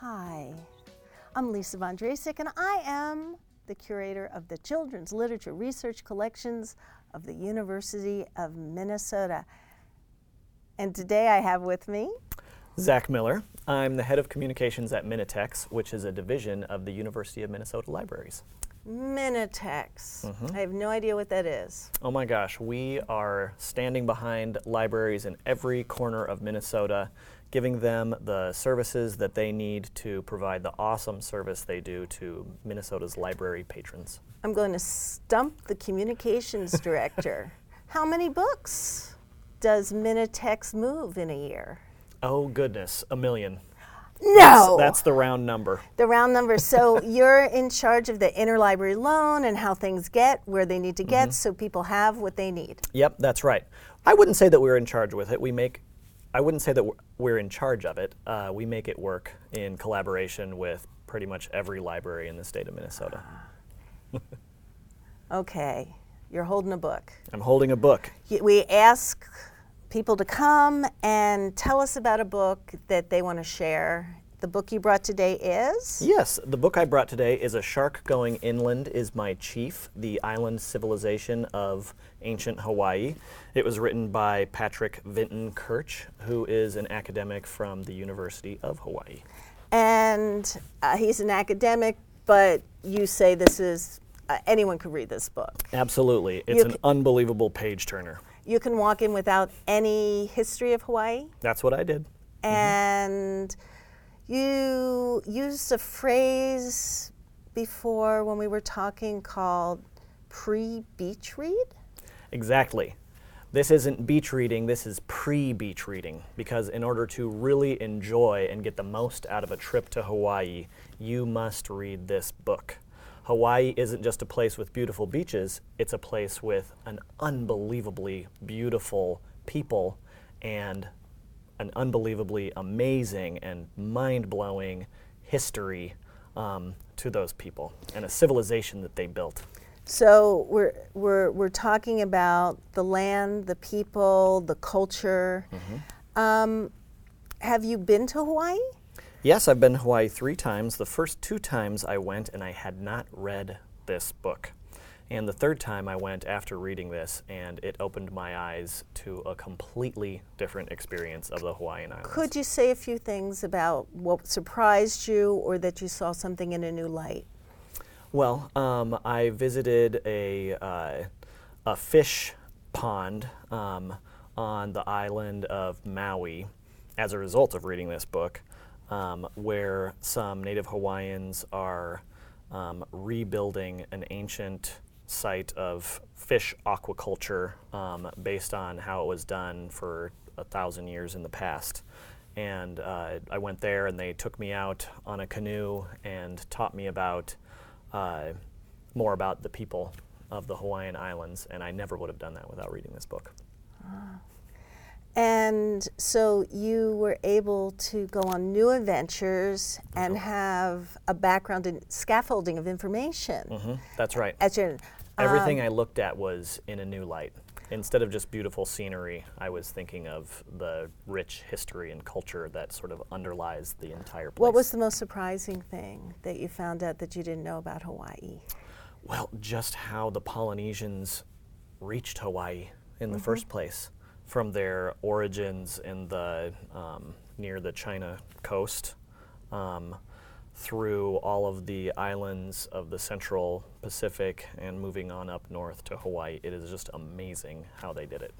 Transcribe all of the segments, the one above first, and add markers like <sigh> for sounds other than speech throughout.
Hi, I'm Lisa Von Drasek, and I am the curator of the Children's Literature Research Collections of the University of Minnesota. And today I have with me Zach Miller. I'm the head of communications at Minitex, which is a division of the University of Minnesota Libraries. Minitex. Mm-hmm. I have no idea what that is. Oh my gosh, we are standing behind libraries in every corner of Minnesota, giving them the services that they need to provide the awesome service they do to Minnesota's library patrons. I'm going to stump the communications director. <laughs> How many books does Minitex move in a year? Oh goodness, a million. No! That's the round number. The round number. So <laughs> you're in charge of the interlibrary loan and how things get where they need to get mm-hmm. so people have what they need. Yep, that's right. I wouldn't say that we're in charge with it. We make, I wouldn't say that we're- in charge of it. Uh, we make it work in collaboration with pretty much every library in the state of Minnesota. <laughs> Okay, you're holding a book. I'm holding a book. We ask people to come and tell us about a book that they want to share. The book you brought today is? Yes, the book I brought today is A Shark Going Inland is My Chief, the Island Civilization of Ancient Hawaii. It was written by Patrick Vinton Kirch, who is an academic from the University of Hawaii. And uh, he's an academic, but you say this is, uh, anyone could read this book. Absolutely. It's You an unbelievable page turner. You can walk in without any history of Hawaii. That's what I did. and you used a phrase before when we were talking called pre-beach read Exactly. This isn't beach reading, this is pre beach reading. Because in order to really enjoy and get the most out of a trip to Hawaii, you must read this book. Hawaii isn't just a place with beautiful beaches, it's a place with an unbelievably beautiful people and an unbelievably amazing and mind blowing history um, to those people and a civilization that they built. so we're, we're, we're talking about the land the people the culture um, have you been to hawaii Yes, I've been to Hawaii three times. The first two times I went and I had not read this book. And the third time I went after reading this, and it opened my eyes to a completely different experience of the Hawaiian Islands. could you say a few things about what surprised you or that you saw something in a new light Well, um, I visited a, uh, a fish pond um, on the island of Maui as a result of reading this book, um, where some Native Hawaiians are um, rebuilding an ancient site of fish aquaculture um, based on how it was done for a thousand years in the past. And uh, I went there, and they took me out on a canoe and taught me about uh, more about the people of the Hawaiian Islands, and I never would have done that without reading this book. And so you were able to go on new adventures and have a background in scaffolding of information. hmm That's right. As your, Everything um, I looked at was in a new light. Instead of just beautiful scenery, I was thinking of the rich history and culture that sort of underlies the entire place. what was the most surprising thing that you found out that you didn't know about Hawaii? Well, just how the Polynesians reached Hawaii in the first place, from their origins in the um, near the China coast, um, through all of the islands of the Central Pacific, and moving on up north to Hawaii. It is just amazing how they did it.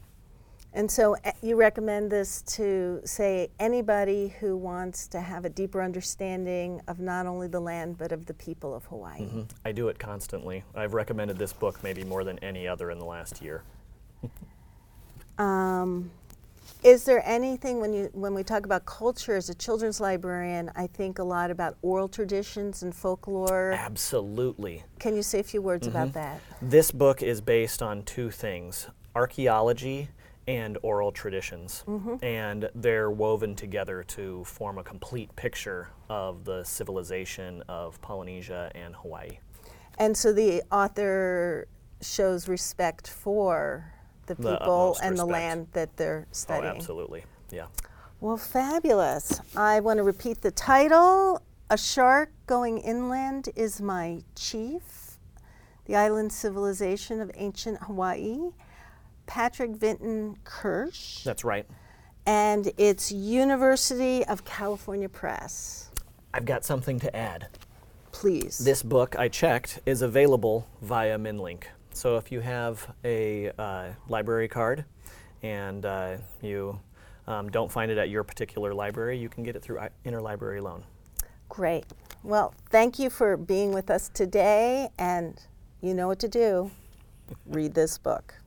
And so eh, you recommend this to, say, anybody who wants to have a deeper understanding of not only the land but of the people of Hawaii. Mhm. I do it constantly. I've recommended this book maybe more than any other in the last year. Um, is there anything when you when we talk about culture as a children's librarian? I think a lot about oral traditions and folklore. Absolutely. Can you say a few words about mm-hmm. that? This book is based on two things archaeology and oral traditions. Mm-hmm. And they're woven together to form a complete picture of the civilization of Polynesia and Hawaii. And so the author shows respect for the The people utmost and the respect. land that they're oh, studying. Oh, absolutely. Yeah. Well, fabulous. I want to repeat the title A Shark Going Inland is my chief, The Island Civilization of Ancient Hawaii, Patrick Vinton Kirch, That's right. and it's University of California Press. I've got something to add. Please. This book, I checked, is available via MnLINK. So if you have a uh, library card and uh, you um, don't find it at your particular library, you can get it through interlibrary loan. Great. Well, thank you for being with us today, and you know what to do. Read this book.